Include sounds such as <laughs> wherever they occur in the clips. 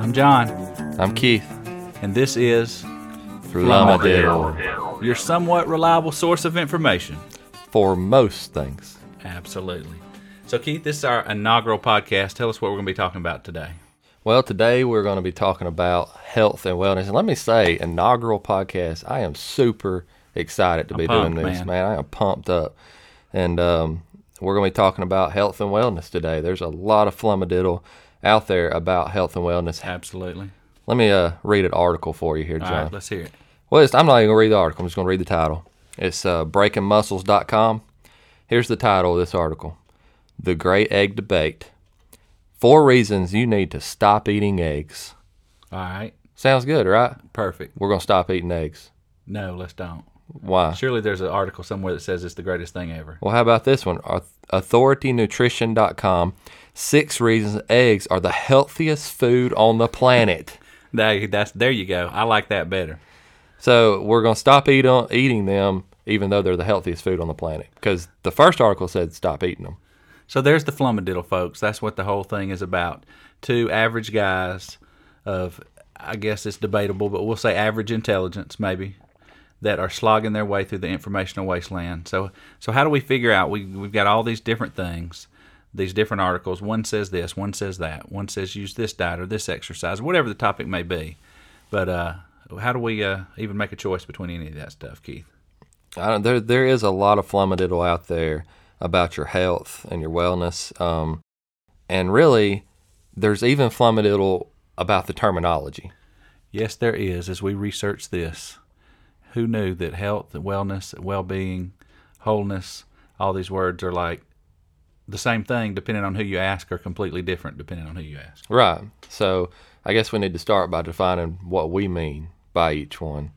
I'm John, I'm Keith. and this is Flummadiddle. your somewhat reliable source of information. For most things. Absolutely. So, Keith, this is our inaugural podcast. Tell us what we're going to be talking about today. Well, today we're going to be talking about health and wellness. And let me say, inaugural podcast, I am super excited to I'm be pumped, doing this, man. man. I am pumped up. And um, we're going to be talking about health and wellness today. There's a lot of flummadiddle out there about health and wellness. Absolutely. Let me uh, read an article for you here, John. right, let's hear it. Well, it's, I'm not even going to read the article. I'm just going to read the title. It's uh, breakingmuscles.com. Here's the title of this article The Great Egg Debate Four Reasons You Need to Stop Eating Eggs. All right, Sounds good, right? perfect. We're going to stop eating eggs. No, let's don't. Why? Surely there's an article somewhere that says it's the greatest thing ever. Well, how about this one? Auth- AuthorityNutrition.com. Six reasons eggs are the healthiest food on the planet. <laughs> There, that's there you go. I like that better. So we're going to stop eat on, eating them, even though they're the healthiest food on the planet. Because the first article said stop eating them. So there's the flummadiddle, folks. That's what the whole thing is about. Two average guys of, I guess it's debatable, but we'll say average intelligence, maybe, that are slogging their way through the informational wasteland. So, so how do we figure out? We we've got all these different things, these different articles. One says this, one says that, one says use this diet or this exercise, whatever the topic may be. But uh, how do we uh, even make a choice between any of that stuff, Keith? I don't, there there is a lot of flummadiddle out there about your health and your wellness, um, and really, there's even flummadiddle about the terminology. Yes, there is. As we research this, who knew that health, and wellness, and well-being, wholeness, all these words are like the same thing, depending on who you ask, are completely different depending on who you ask. Right. So I guess we need to start by defining what we mean by each one.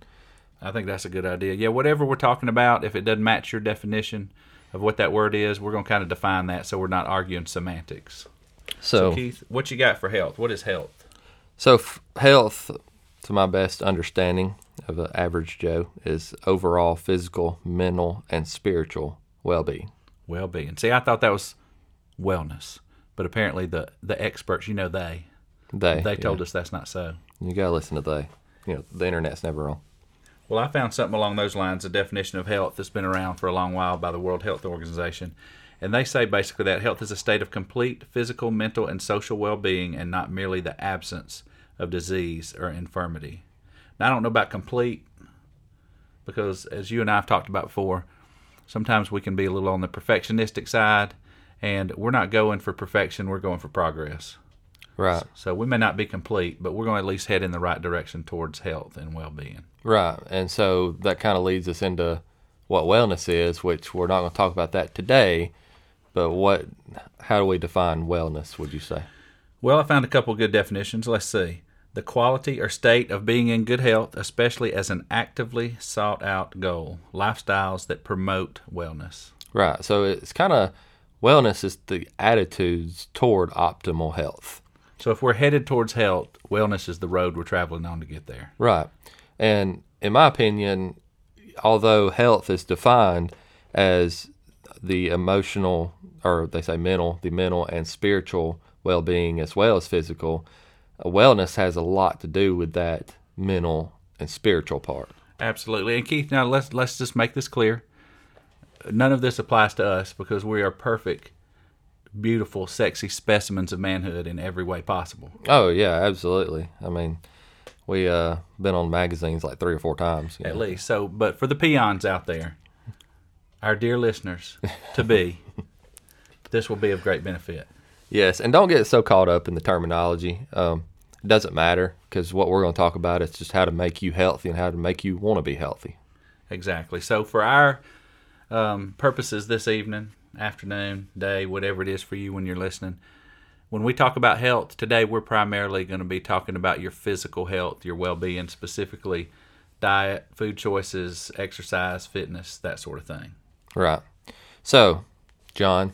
I think that's a good idea. Yeah, whatever we're talking about, if it doesn't match your definition of what that word is, we're going to kind of define that so we're not arguing semantics. So, So, Keith, what you got for health? What is health? so f- health, to my best understanding of the average Joe, is overall physical, mental, and spiritual well-being. Well-being. See, I thought that was wellness, but apparently the the experts, you know, they They they told yeah. us that's not so. you gotta listen to they. You know, the internet's never wrong. Well, I found something along those lines, a definition of health that's been around for a long while by the World Health Organization. And they say basically that health is a state of complete physical, mental, and social well being and not merely the absence of disease or infirmity. Now, I don't know about complete because, as you and I have talked about before, sometimes we can be a little on the perfectionistic side, and we're not going for perfection, we're going for progress. Right. So we may not be complete, but we're going to at least head in the right direction towards health and well being. Right. And so that kind of leads us into what wellness is, which we're not going to talk about that today. But what, how do we define wellness, would you say? Well, I found a couple good definitions. Let's see. The quality or state of being in good health, especially as an actively sought out goal. Lifestyles that promote wellness. Right. So it's kind of, wellness is the attitudes toward optimal health. So if we're headed towards health, wellness is the road we're traveling on to get there. Right. And in my opinion, although health is defined as the emotional, or they say mental, the mental and spiritual well being as well as physical, wellness has a lot to do with that mental and spiritual part. Absolutely. And Keith, now let's let's just make this clear. None of this applies to us because we are perfect, beautiful, sexy specimens of manhood in every way possible. Oh, yeah, absolutely. I mean, we uh been on magazines like three or four times. at know. least. So, but for the peons out there, our dear listeners to be, <laughs> this will be of great benefit. Yes, and don't get so caught up in the terminology. Um, it doesn't matter because what we're going to talk about is just how to make you healthy and how to make you want to be healthy. Exactly. So, for our um, purposes this evening, afternoon, day, whatever it is for you when you're listening, when we talk about health today, we're primarily going to be talking about your physical health, your well being, specifically diet, food choices, exercise, fitness, that sort of thing. Right. So, John,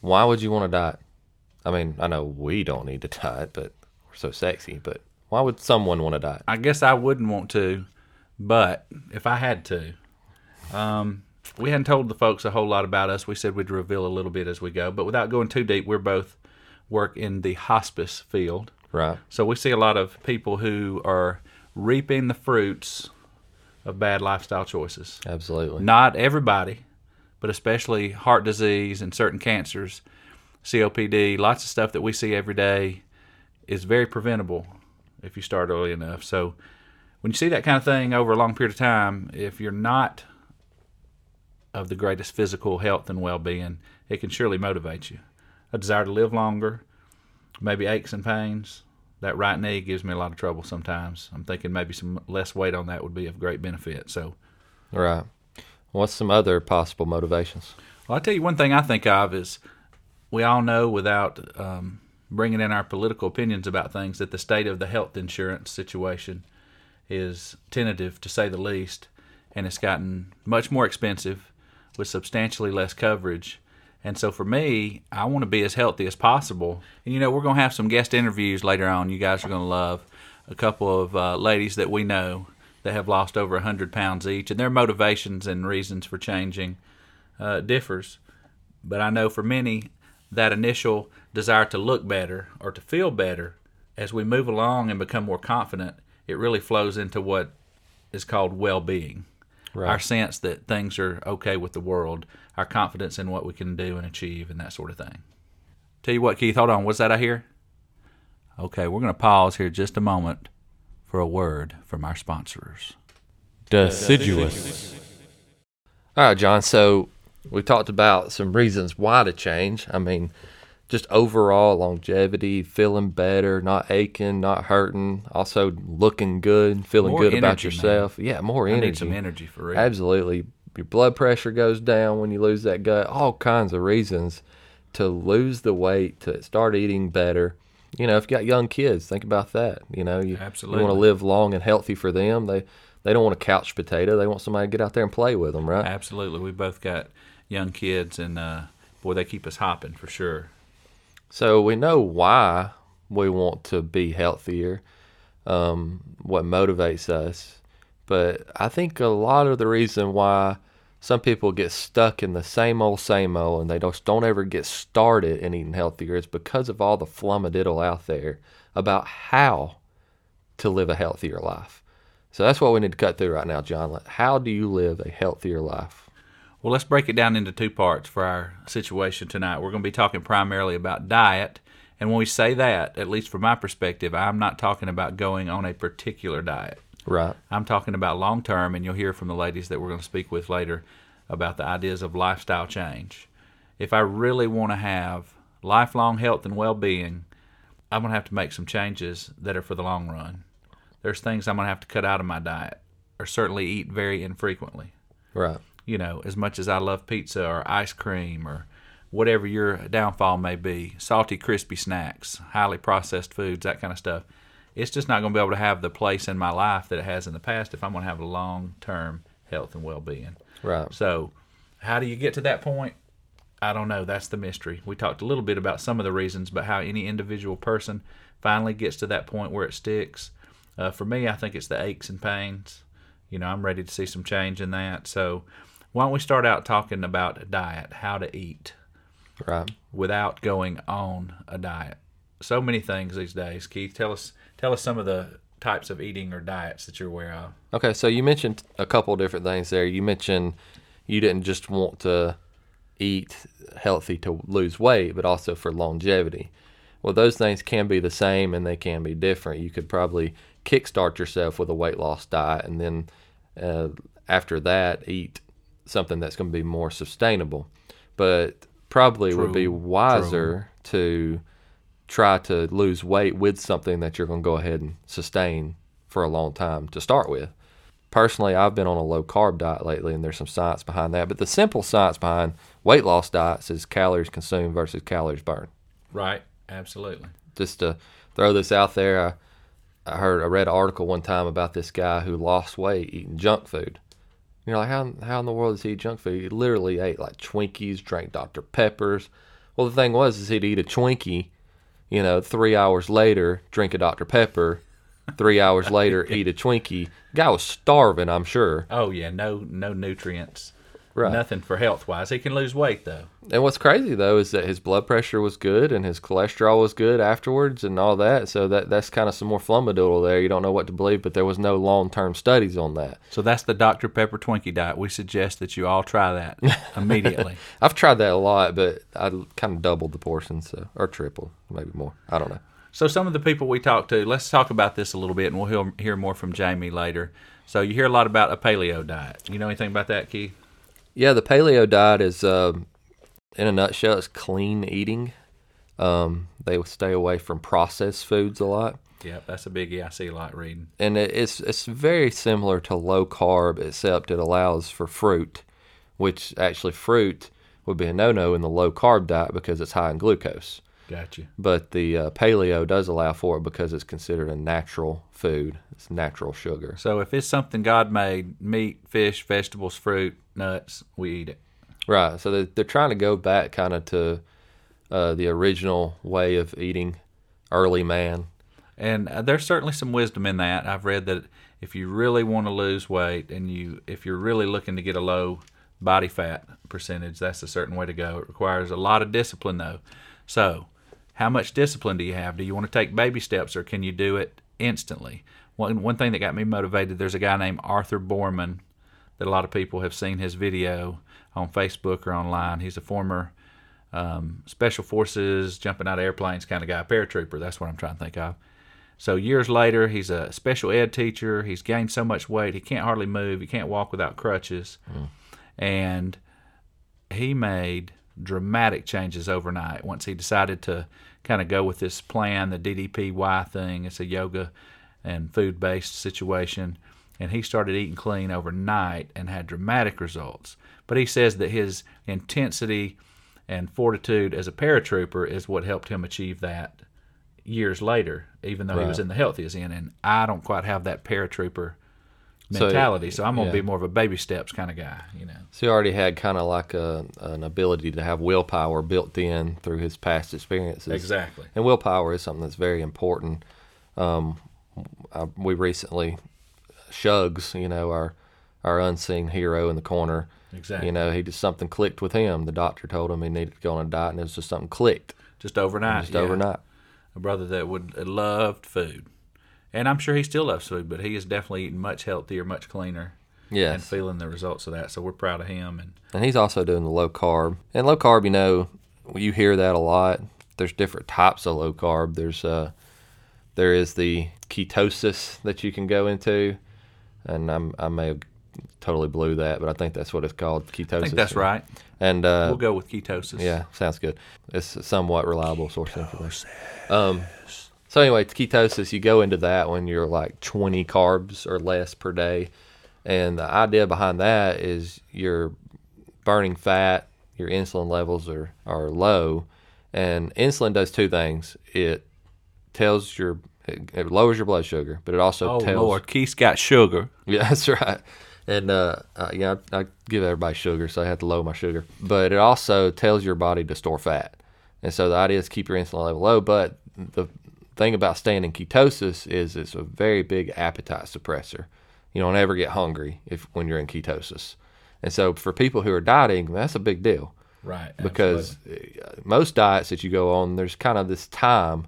why would you want to diet? I mean, I know we don't need to <laughs> diet, but we're so sexy. But why would someone want to diet? I guess I wouldn't want to, but if I had to, um, we hadn't told the folks a whole lot about us. We said we'd reveal a little bit as we go, but without going too deep, we're both work in the hospice field. Right. So we see a lot of people who are reaping the fruits of bad lifestyle choices. Absolutely. Not everybody, but especially heart disease and certain cancers, COPD, lots of stuff that we see every day is very preventable if you start early enough. So when you see that kind of thing over a long period of time, if you're not of the greatest physical health and well being, it can surely motivate you. A desire to live longer, maybe aches and pains. That right knee gives me a lot of trouble sometimes. I'm thinking maybe some less weight on that would be of great benefit. So, Right. What's some other possible motivations? well, I'll tell you one thing I think of is we all know without um, bringing in our political opinions about things that the state of the health insurance situation is tentative to say the least, and it's gotten much more expensive with substantially less coverage. And so for me, I want to be as healthy as possible. And you know, we're going to have some guest interviews later on. You guys are going to love a couple of uh, ladies that we know that have lost over 100 pounds each, and their motivations and reasons for changing uh, differs. But I know for many, that initial desire to look better or to feel better, as we move along and become more confident, it really flows into what is called well being. Right. Our sense that things are okay with the world, our confidence in what we can do and achieve, and that sort of thing. Tell you what, Keith, hold on. What's that I hear? Okay, we're going to pause here just a moment for a word from our sponsors. Deciduous. All right, John. So we talked about some reasons why to change. I mean, just overall longevity, feeling better, not aching, not hurting, also looking good, feeling More good about energy, man. yourself. Yeah, more I energy. need some energy for real. Absolutely. Your blood pressure goes down when you lose that gut. All kinds of reasons to lose the weight, to start eating better. You know, if you got young kids, think about that. You know, you, Absolutely. you want to live long and healthy for them. They they don't want a couch potato. They want somebody to get out there and play with them, right? Absolutely. We both got young kids, and uh, boy, they keep us hopping for sure. So we know why we want to be healthier, um, what motivates us. But I think a lot of the reason why some people get stuck in the same old, same old, and they just don't ever get started in eating healthier is because of all the flummadiddle out there about how to live a healthier life. So that's what we need to cut through right now, John. How do you live a healthier life? Well, let's break it down into two parts for our situation tonight. We're going to be talking primarily about diet. And when we say that, at least from my perspective, I'm not talking about going on a particular diet. Right. I'm talking about long term, and you'll hear from the ladies that we're going to speak with later about the ideas of lifestyle change. If I really want to have lifelong health and well being, I'm going to have to make some changes that are for the long run. There's things I'm going to have to cut out of my diet, or certainly eat very infrequently Right. You know, as much as I love pizza or ice cream or whatever your downfall may be, salty, crispy snacks, highly processed foods, that kind of stuff, it's just not going to be able to have the place in my life that it has in the past if I'm going to have a long term health and well being. Right. So, how do you get to that point? I don't know. That's the mystery. We talked a little bit about some of the reasons, but how any individual person finally gets to that point where it sticks. Uh, for me, I think it's the aches and pains. You know, I'm ready to see some change in that. So, why don't we start out talking about diet, how to eat Right. without going on a diet? So many things these days. Keith, tell us tell us some of the types of eating or diets that you're aware of. Okay, so you mentioned a couple different things there. You mentioned you didn't just want to eat healthy to lose weight, but also for longevity. Well, those things can be the same and they can be different. You could probably kickstart yourself with a weight loss diet and then uh, after that eat something that's going to be more sustainable. But probably would be True, wiser to try to lose weight with something that you're going to go ahead and sustain for a long time to start with. Personally, I've been on a low carb diet lately, and there's some science behind that. But the simple science behind weight loss diets is calories consumed versus calories burned. Right. Absolutely. Just to throw this out there, I, I heard I read an article one time about this guy who lost weight eating junk food. You're like, how how in the world does he eat junk food? He literally ate like Twinkies, drank Dr Peppers. Well, the thing was, is he'd eat a Twinkie, you know, three hours later, drink a Dr Pepper, three hours later, <laughs> eat a Twinkie. Guy was starving, I'm sure. Oh yeah, no no nutrients Right. Nothing for health wise. He can lose weight though. And what's crazy though is that his blood pressure was good and his cholesterol was good afterwards and all that. So that that's kind of some more flummadoodle there. You don't know what to believe, but there was no long term studies on that. So that's the Dr Pepper Twinkie diet. We suggest that you all try that <laughs> immediately. I've tried that a lot, but I kind of doubled the portions, so, or tripled, maybe more. I don't know. So some of the people we talked to, let's talk about this a little bit, and we'll hear, hear more from Jamie later. So you hear a lot about a paleo diet. You know anything about that, Keith? Yeah, the paleo diet is, uh, in a nutshell, it's clean eating. Um, they stay away from processed foods a lot, Yeah, that's a biggie. I see a lot reading. and it's it's very similar to low carb, except it allows for fruit, which actually fruit would be a no no in the low carb diet because it's high in glucose. Gotcha. But the uh, paleo does allow for it because it's considered a natural food. It's natural sugar. So if it's something God made, meat, fish, vegetables, fruit, nuts, we eat it. Right. So they're, they're trying to go back kind of to uh, the original way of eating early man. And uh, there's certainly some wisdom in that. I've read that if you really want to lose weight and you if you're really looking to get a low body fat percentage, that's a certain way to go. It requires a lot of discipline though. So, how much discipline do you have? Do you want to take baby steps or can you do it instantly? One one thing that got me motivated, there's a guy named Arthur Boorman that a lot of people have seen his video on Facebook or online. He's a former um, special forces, jumping out of airplanes kind of guy, paratrooper. That's what I'm trying to think of. So years later, he's a special ed teacher. He's gained so much weight he can't hardly move. He can't walk without crutches, and he made dramatic changes overnight once he decided to kind of go with this plan, the DDPY thing. It's a yoga and food based situation. And he started eating clean overnight and had dramatic results. But he says that his intensity and fortitude as a paratrooper is what helped him achieve that years later, even though he was in the health he's in. And I don't quite have that paratrooper mentality, so, I'm gonna yeah. be more of a baby steps kind of guy, you know. So he already had kind of like a, an ability to have willpower built in through his past experiences. Exactly. And willpower is something that's very important. Um, I, we recently, Shugs, you know, our our unseen hero in the corner. Exactly. You know, he just something clicked with him. The doctor told him he needed to go on a diet, and it was just something clicked Just overnight. just yeah. overnight. A brother that would loved food, and I'm sure he still loves food, but he is definitely eating much healthier, much cleaner, Yeah. and feeling the results of that. So we're proud of him. And and he's also doing the low carb. And low carb, you know, you hear that a lot. There's different types of low carb. There's uh, there is the ketosis that you can go into, and I'm, I may have totally blew that, but I think that's what it's called, ketosis. I think that's right. And uh, We'll go with ketosis. Yeah, sounds good. It's a somewhat reliable source of information. Um, so anyway, ketosis, you go into that when you're like 20 carbs or less per day, and the idea behind that is you're burning fat, your insulin levels are are low, and insulin does two things. It tells your it, it lowers your blood sugar, but it also Oh tells Lord, Keith's got sugar. <laughs> yeah, that's right. And uh, uh, yeah, I, I give everybody sugar, so I have to lower my sugar. But it also tells your body to store fat, and so the idea is keep your insulin level low. But the thing about staying in ketosis is it's a very big appetite suppressor. You don't ever get hungry if when you're in ketosis, and so for people who are dieting, that's a big deal Right. because uh, most diets that you go on, there's kind of this time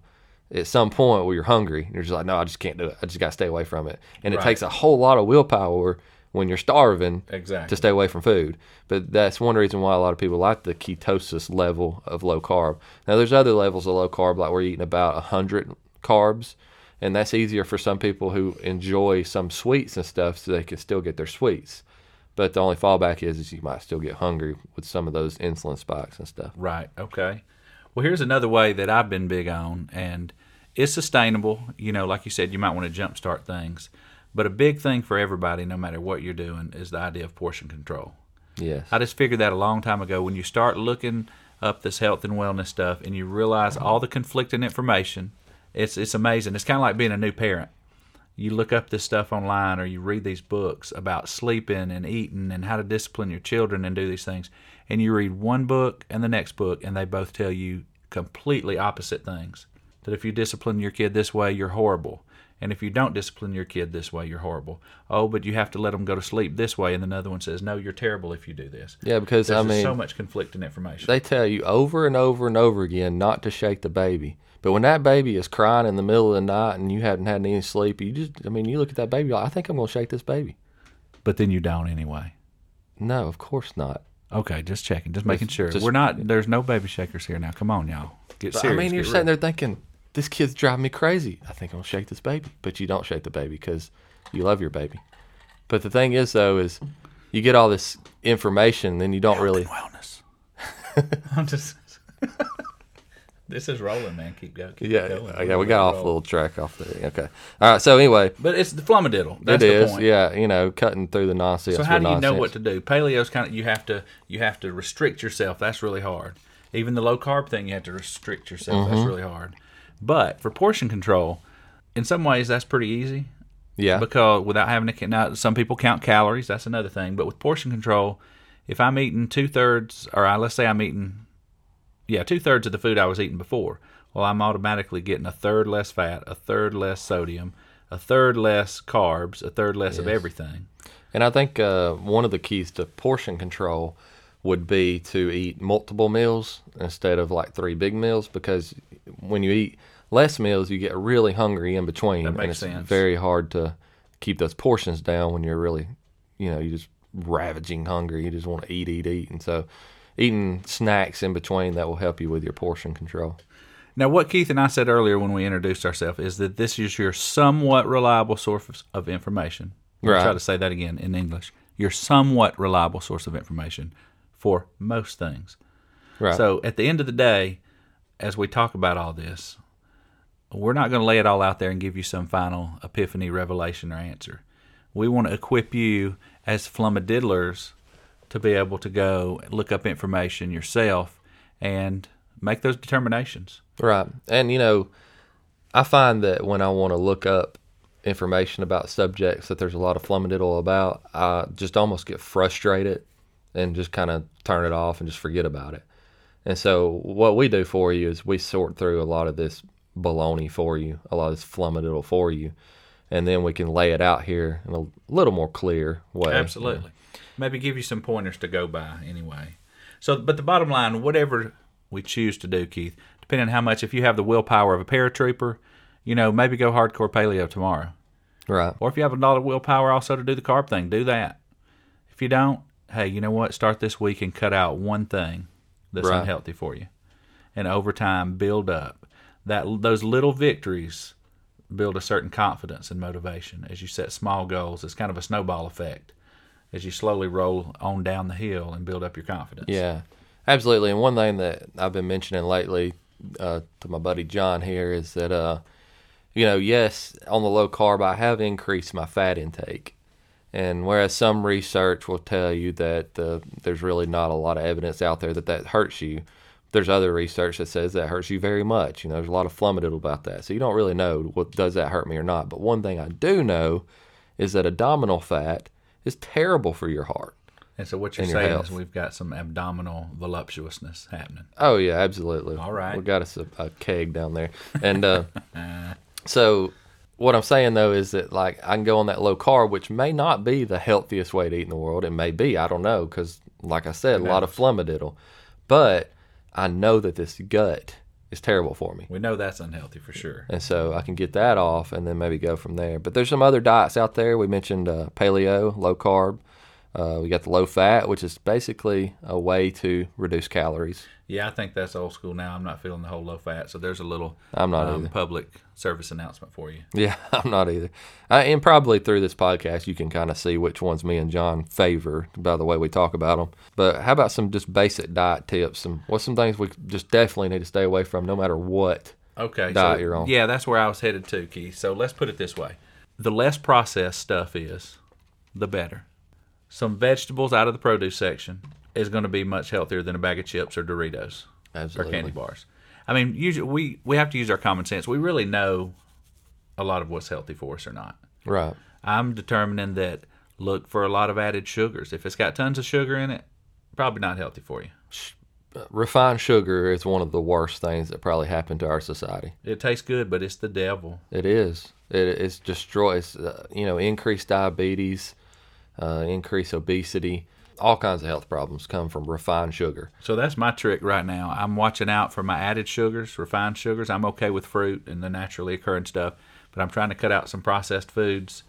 at some point where you're hungry. And you're just like, no, I just can't do it. I just got to stay away from it. And it Right. takes a whole lot of willpower when you're starving Exactly. to stay away from food. But that's one reason why a lot of people like the ketosis level of low carb. Now, there's other levels of low carb, like we're eating about 100 carbs. And that's easier for some people who enjoy some sweets and stuff so they can still get their sweets. But the only fallback is, is you might still get hungry with some of those insulin spikes and stuff. Right. Okay. Well, here's another way that I've been big on, and it's sustainable. You know, like you said, you might want to jumpstart things, but a big thing for everybody, no matter what you're doing, is the idea of portion control. Yes. I just figured that a long time ago. When you start looking up this health and wellness stuff, and you realize all the conflicting information, it's it's amazing. It's kind of like being a new parent. You look up this stuff online, or you read these books about sleeping and eating and how to discipline your children and do these things, and you read one book and the next book, and they both tell you completely opposite things. That if you discipline your kid this way, you're horrible. And if you don't discipline your kid this way, you're horrible. Oh, but you have to let them go to sleep this way. And another one says, no, you're terrible if you do this. Yeah, because There's I mean, so much conflicting information. they tell you over and over and over again not to shake the baby. But when that baby is crying in the middle of the night and you haven't had any sleep, you just, I mean, you look at that baby, like, I think I'm going to shake this baby. but then you don't anyway. No, of course not. Okay, just checking, just making sure. just- We're not. There's no baby shakers here now. Come on, y'all. Get serious. I mean, you're sitting real. there thinking, this kid's driving me crazy. I think I'm going to shake this baby. But you don't shake the baby because you love your baby. But the thing is, though, is you get all this information, then you don't really. wellness. <laughs> I'm just. <laughs> this is rolling, man. Keep going. Keep Yeah, going. yeah, we got off a little track off there. Okay. All right. So, anyway, But it's the flummadiddle. That's it the point. Yeah. You know, cutting through the nonsense. So how do you know what to do? Paleo's kind of you have to you have to restrict yourself. That's really hard. Even the low carb thing, you have to restrict yourself. Mm-hmm. That's really hard. But for portion control, in some ways, that's pretty easy Yeah. because without having to count. Now, some people count calories. That's another thing. But with portion control, if I'm eating two thirds, or I, let's say I'm eating, yeah, two thirds of the food I was eating before, well, I'm automatically getting a third less fat, a third less sodium, a third less carbs, a third less of everything. And I think uh, one of the keys to portion control would be to eat multiple meals instead of like three big meals because when you eat less meals, you get really hungry in between. That and makes it's sense. very hard to keep those portions down when you're really, you know, you just ravaging hungry. You just want to eat, eat, eat. And so eating snacks in between that will help you with your portion control. Now, what Keith and I said earlier when we introduced ourselves is that this is your somewhat reliable source of information. I'll Right. try to say that again in English. Your somewhat reliable source of information for most things. Right. So, at the end of the day, as we talk about all this, we're not going to lay it all out there and give you some final epiphany, revelation, or answer. We want to equip you as flummadiddlers to be able to go look up information yourself and make those determinations. Right. And, you know, I find that when I want to look up information about subjects that there's a lot of flummadiddle about, I just almost get frustrated and just kind of turn it off and just forget about it. And so, what we do for you is we sort through a lot of this baloney for you, a lot of this flummadiddle for you, and then we can lay it out here in a little more clear way. Absolutely. Maybe give you some pointers to go by anyway. So, but the bottom line, whatever we choose to do, Keith, depending on how much, if you have the willpower of a paratrooper, you know, maybe go hardcore paleo tomorrow. Right. Or if you have a lot of willpower also to do the carb thing, do that. If you don't, hey, you know what? Start this week and cut out one thing that's Right. unhealthy for you. And over time, build up. That those little victories build a certain confidence and motivation as you set small goals. It's kind of a snowball effect as you slowly roll on down the hill and build up your confidence. Yeah, absolutely. And one thing that I've been mentioning lately uh, to my buddy John here is that, uh, you know, yes, on the low carb, I have increased my fat intake. And whereas some research will tell you that uh, there's really not a lot of evidence out there that that hurts you, there's other research that says that hurts you very much. You know, there's a lot of flummadiddle about that. So you don't really know what does that hurt me or not. But one thing I do know is that abdominal fat is terrible for your heart. And so what you're your saying is we've got some abdominal voluptuousness happening. Oh yeah, absolutely. All right. we got us a, a keg down there, and uh, <laughs> so what I'm saying though is that like I can go on that low carb, which may not be the healthiest way to eat in the world. It may be, I don't know, because like I said, a lot of flummadiddle, but I know that this gut is terrible for me. We know that's unhealthy for sure. And so I can get that off and then maybe go from there. But there's some other diets out there. We mentioned uh, paleo, low carb. Uh, we got the low fat, which is basically a way to reduce calories. Yeah, I think that's old school now. I'm not feeling the whole low fat, so there's a little I'm not um, public service announcement for you. Yeah, <laughs> I'm not either. Uh, and probably through this podcast, you can kind of see which ones me and John favor by the way we talk about them. But how about some just basic diet tips? Some what's some things we just definitely need to stay away from, no matter what. Okay, diet so you're on. yeah, that's where I was headed to, Keith. So let's put it this way: the less processed stuff is, the better. Some vegetables out of the produce section is going to be much healthier than a bag of chips or Doritos or candy bars. I mean, usually we we have to use our common sense. We really know a lot of what's healthy for us or not. Right. I'm determining that look for a lot of added sugars. If it's got tons of sugar in it, probably not healthy for you. Refined sugar is one of the worst things that probably happened to our society. It tastes good, but it's the devil. It is. It, it's destroys, uh, you know, increased diabetes, uh, increased obesity, all kinds of health problems come from refined sugar. So that's my trick right now. I'm watching out for my added sugars, refined sugars. I'm okay with fruit and the naturally occurring stuff, but I'm trying to cut out some processed foods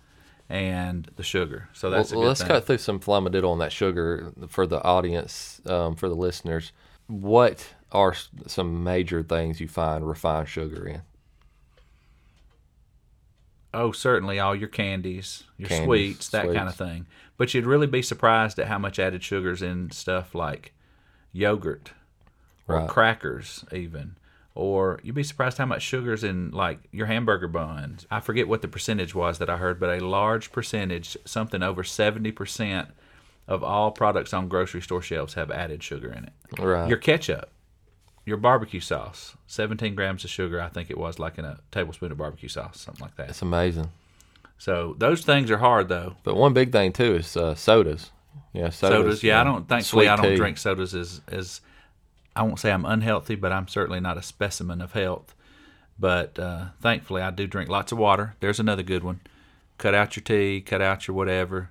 and the sugar. So that's well, a good let's thing. cut through some flummadiddle on that sugar for the audience, um, for the listeners. What are some major things you find refined sugar in? Oh, certainly all your candies, your Candies, sweets, that kind of thing. But you'd really be surprised at how much added sugars in stuff like yogurt or Right. crackers, even. Or you'd be surprised how much sugar's in like your hamburger buns. I forget what the percentage was that I heard, but a large percentage, something over seventy percent of all products on grocery store shelves have added sugar in it. Right. Your ketchup, your barbecue sauce, seventeen grams of sugar, I think it was like in a tablespoon of barbecue sauce, something like that. It's amazing. So those things are hard though. But one big thing too is uh, sodas. Yeah, sodas. Sodas, yeah, I don't. Thankfully, I don't tea. drink sodas as as I won't say I'm unhealthy, but I'm certainly not a specimen of health. But uh, thankfully, I do drink lots of water. There's another good one. Cut out your tea. Cut out your whatever.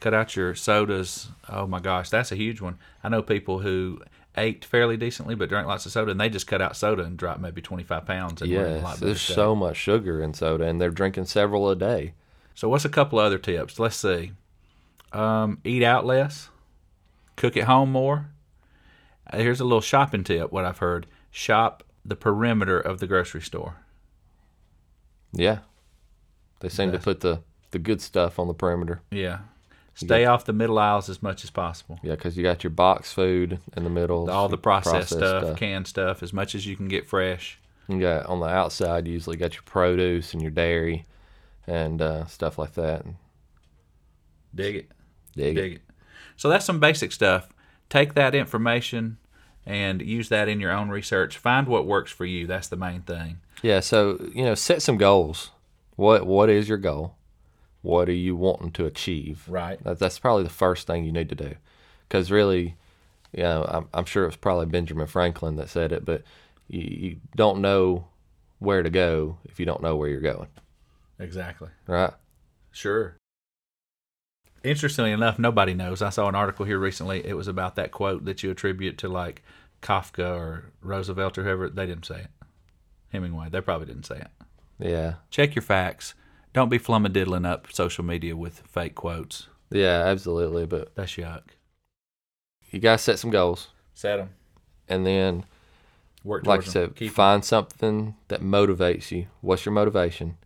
Cut out your sodas. Oh my gosh, that's a huge one. I know people who ate fairly decently but drank lots of soda, and they just cut out soda and dropped maybe 25 pounds. And were a lot Yes, there's shape. so much sugar in soda, and they're drinking several a day. So what's a couple other tips? Let's see. Um, eat out less. Cook at home more. Uh, Here's a little shopping tip. What I've heard: shop the perimeter of the grocery store. Yeah, they seem to put the the good stuff on the perimeter. Yeah. Stay off the middle aisles as much as possible. Yeah, because you got your box food in the middle, All the your processed, stuff, canned stuff, as much as you can get fresh. You got on the outside, you usually got your produce and your dairy and uh, stuff like that. Dig it. dig, it. Dig it. So that's some basic stuff. Take that information and use that in your own research. Find what works for you. That's the main thing. Yeah, so you know, set some goals. What what is your goal? What are you wanting to achieve? Right. That, that's probably the first thing you need to do, because really, you know, I'm, I'm sure it was probably Benjamin Franklin that said it, but you, you don't know where to go if you don't know where you're going, Exactly. right? Sure. Interestingly enough, nobody knows. I saw an article here recently. It was about that quote that you attribute to like Kafka or Roosevelt or whoever. They didn't say it. Hemingway. They probably didn't say it. Yeah, Check your facts. Don't be flummadiddling up social media with fake quotes. yeah, absolutely. But That's yuck. you gotta set some goals, Set them. and then Work like towards I 'em. said, Keep 'em. find something that motivates you. What's your motivation?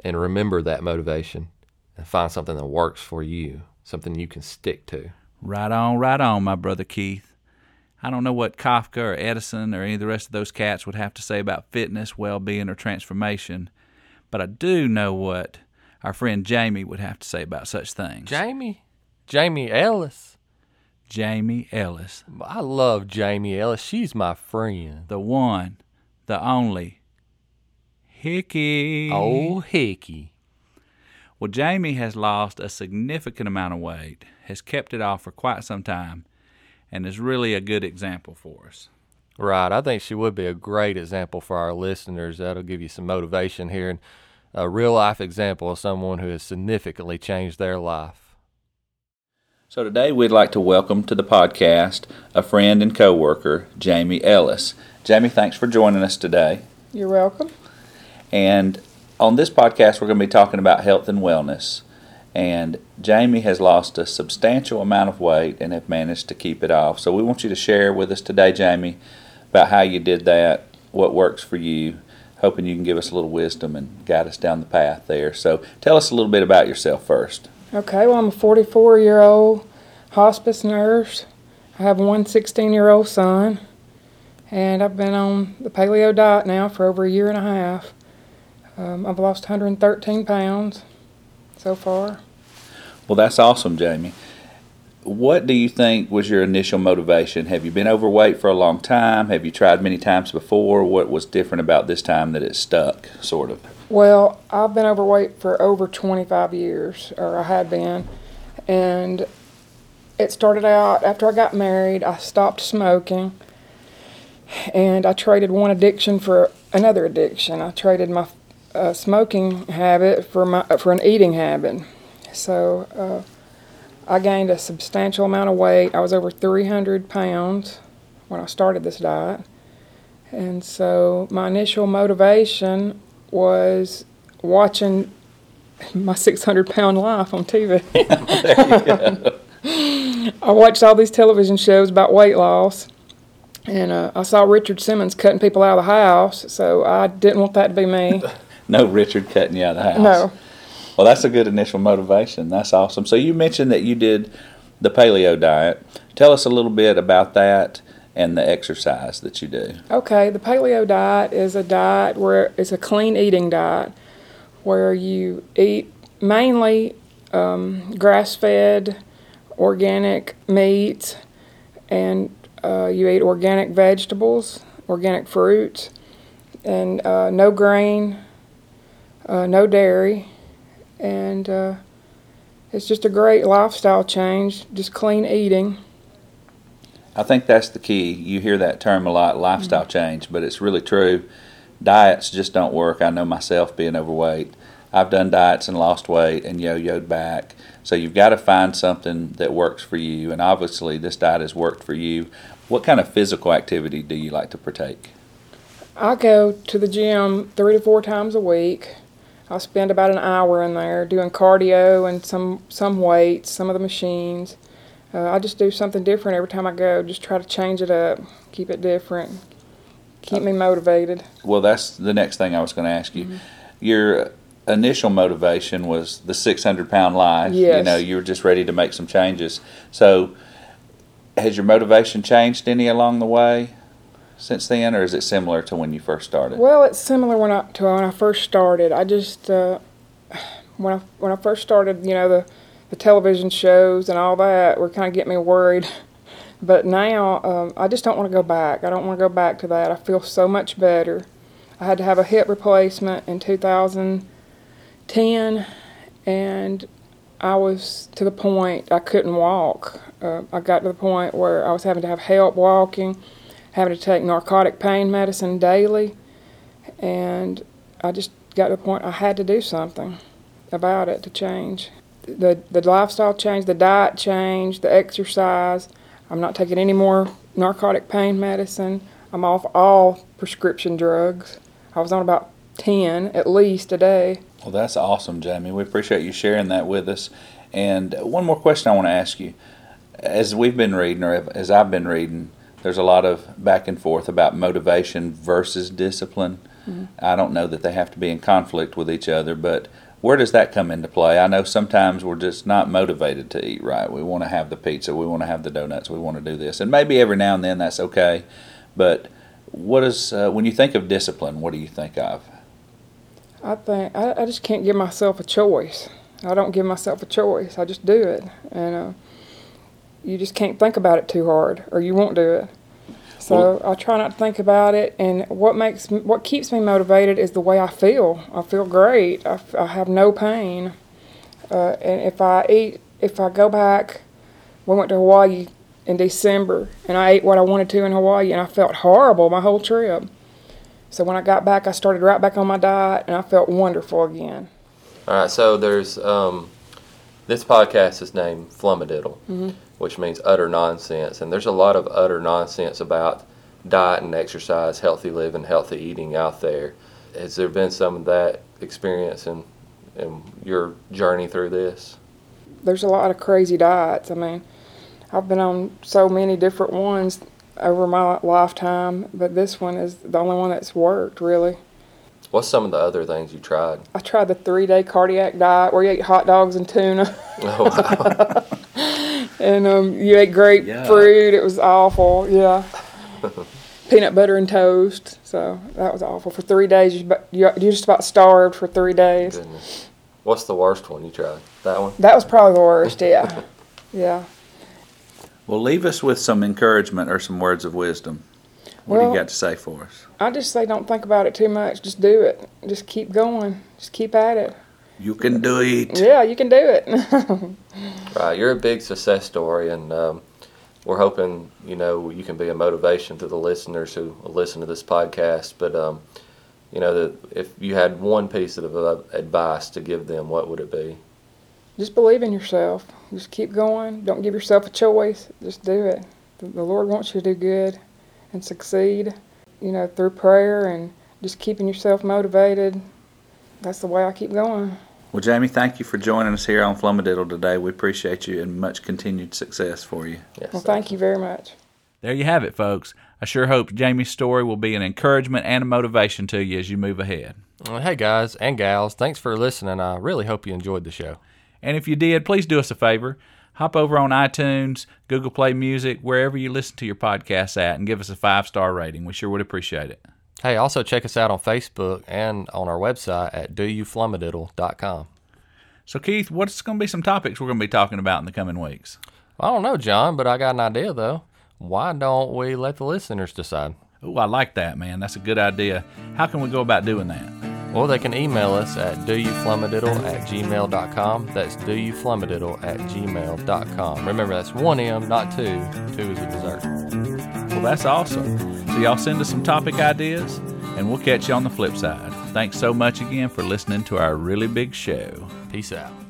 And remember that motivation and find something that works for you, something you can stick to. Right on, right on, my brother Keith. I don't know what Kafka or Edison or any of the rest of those cats would have to say about fitness, well being, or transformation, but I do know what our friend Jamie would have to say about such things. Jamie, Jamie Ellis. Jamie Ellis, I love Jamie Ellis. She's my friend. the one, the only. Hickey. Oh, Hickey. Well, Jamie has lost a significant amount of weight, has kept it off for quite some time, and is really a good example for us. Right. I think she would be a great example for our listeners. That'll give you some motivation here and a real life example of someone who has significantly changed their life. So today we'd like to welcome to the podcast a friend and coworker, Jamie Ellis. Jamie, thanks for joining us today. You're welcome. And on this podcast we're going to be talking about health and wellness. And Jamie has lost a substantial amount of weight and have managed to keep it off. So we want you to share with us today, Jamie, about how you did that, what works for you, hoping you can give us a little wisdom and guide us down the path there. So tell us a little bit about yourself first. Okay, well, I'm a 44 year old hospice nurse. I have one 16 year old son, and I've been on the paleo diet now for over a year and a half. Um, I've lost 113 pounds so far. Well, that's awesome, Jamie. What do you think was your initial motivation? Have you been overweight for a long time? Have you tried many times before? What was different about this time that it stuck, sort of? Well, I've been overweight for over 25 years, or I had been, and it started out after I got married. I stopped smoking, and I traded one addiction for another addiction. I traded my a smoking habit for my for an eating habit. So uh, I gained a substantial amount of weight. I was over 300 pounds when I started this diet, and so my initial motivation was watching <laughs> my 600 pound life on TV. <laughs> I watched all these television shows about weight loss, and uh, I saw Richard Simmons cutting people out of the house, so I didn't want that to be me. <laughs> No Richard cutting you out of the house. No. Well, that's a good initial motivation. That's awesome. So you mentioned that you did the paleo diet. Tell us a little bit about that and the exercise that you do. Okay, the paleo diet is a diet where it's a clean eating diet where you eat mainly um, grass fed, organic meat and uh, you eat organic vegetables, organic fruits, and uh, no grain, uh, no dairy, and uh, it's just a great lifestyle change, just clean eating. I think that's the key. You hear that term a lot, lifestyle change, but it's really true. Diets just don't work. I know myself being overweight. I've done diets and lost weight and yo-yoed back. So you've got to find something that works for you. And obviously, this diet has worked for you. What kind of physical activity do you like to partake? I go to the gym three to four times a week. I spend about an hour in there doing cardio and some some weights, some of the machines. Uh, I just do something different every time I go. Just try to change it up, keep it different, keep me motivated. Well, that's the next thing I was going to ask you. Your initial motivation was the 600 pound life. You know, you were just ready to make some changes. So, has your motivation changed any along the way since then, or is it similar to when you first started? Well, it's similar when I to when I first started. I just uh, when I when I first started, you know, the the television shows and all that were kind of getting me worried. <laughs> But now um, I just don't want to go back. I don't want to go back to that. I feel so much better. I had to have a hip replacement in 2010, and I was to the point I couldn't walk. Uh, I got to the point where I was having to have help walking, having to take narcotic pain medicine daily, and I just got to the point I had to do something about it to change. The the lifestyle change, the diet change, the exercise. I'm not taking any more narcotic pain medicine. I'm off all prescription drugs. I was on about 10 at least a day. Well, that's awesome, Jamie. We appreciate you sharing that with us. And one more question I want to ask you. As we've been reading, or as I've been reading, there's a lot of back and forth about motivation versus discipline. I don't know that they have to be in conflict with each other, but where does that come into play? I know sometimes we're just not motivated to eat right. We want to have the pizza, we want to have the donuts, we want to do this. And maybe every now and then that's okay. But what is, uh, when you think of discipline, what do you think of? I think I, I just can't give myself a choice. I don't give myself a choice. I just do it, and uh, you just can't think about it too hard, or you won't do it. So I try not to think about it, and what makes what keeps me motivated is the way I feel. I feel great. I have no pain, uh, and if I eat, if I go back, we went to Hawaii in December, and I ate what I wanted to in Hawaii, and I felt horrible my whole trip. So when I got back, I started right back on my diet, and I felt wonderful again. All right, so there's um, this podcast is named Flummadiddle, mm-hmm. which means utter nonsense, and there's a lot of utter nonsense about diet and exercise, healthy living, healthy eating out there. Has there been some of that experience in in your journey through this? There's a lot of crazy diets. I mean, I've been on so many different ones over my lifetime, but this one is the only one that's worked really. What's some of the other things you tried? I tried the three day cardiac diet where you eat hot dogs and tuna Oh, wow. <laughs> and um, you ate grapefruit. It was awful. Yeah. <laughs> Peanut butter and toast. So that was awful. For three days, you, you- you're just about starved for three days. Goodness. What's the worst one you tried? That one? That was probably the worst. Yeah. <laughs> Yeah. Well, leave us with some encouragement or some words of wisdom. What do you got to say for us? I just say don't think about it too much. Just do it. Just keep going. Just keep at it. You can do it. Yeah, you can do it. <laughs> Right, you're a big success story, and um, we're hoping you know you can be a motivation to the listeners who listen to this podcast. But um, you know, that if you had one piece of uh, advice to give them, what would it be? Just believe in yourself. Just keep going. Don't give yourself a choice. Just do it. The, the Lord wants you to do good and succeed, you know, through prayer and just keeping yourself motivated. That's the way I keep going. Well, Jamie, thank you for joining us here on Flumadiddle today. We appreciate you and much continued success for you. Yes, Well, thank you very much. There you have it, folks. I sure hope Jamie's story will be an encouragement and a motivation to you as you move ahead. Well, hey, guys and gals, thanks for listening. I really hope you enjoyed the show. And if you did, please do us a favor. Hop over on iTunes, Google Play Music, wherever you listen to your podcasts at, and give us a five star rating. We sure would appreciate it. Hey, also check us out on Facebook and on our website at doyouflummadiddle.com. So, Keith, what's going to be some topics we're going to be talking about in the coming weeks? I don't know, John, but I got an idea, though. Why don't we let the listeners decide? Oh, I like that, man. That's a good idea. How can we go about doing that? Well, they can email us at doyouflummadiddle at gmail.com. That's doyouflummadiddle at gmail.com. Remember, that's one M, not two. Two is a dessert. Well, that's awesome. So, y'all send us some topic ideas, and we'll catch you on the flip side. Thanks so much again for listening to our really big show. Peace out.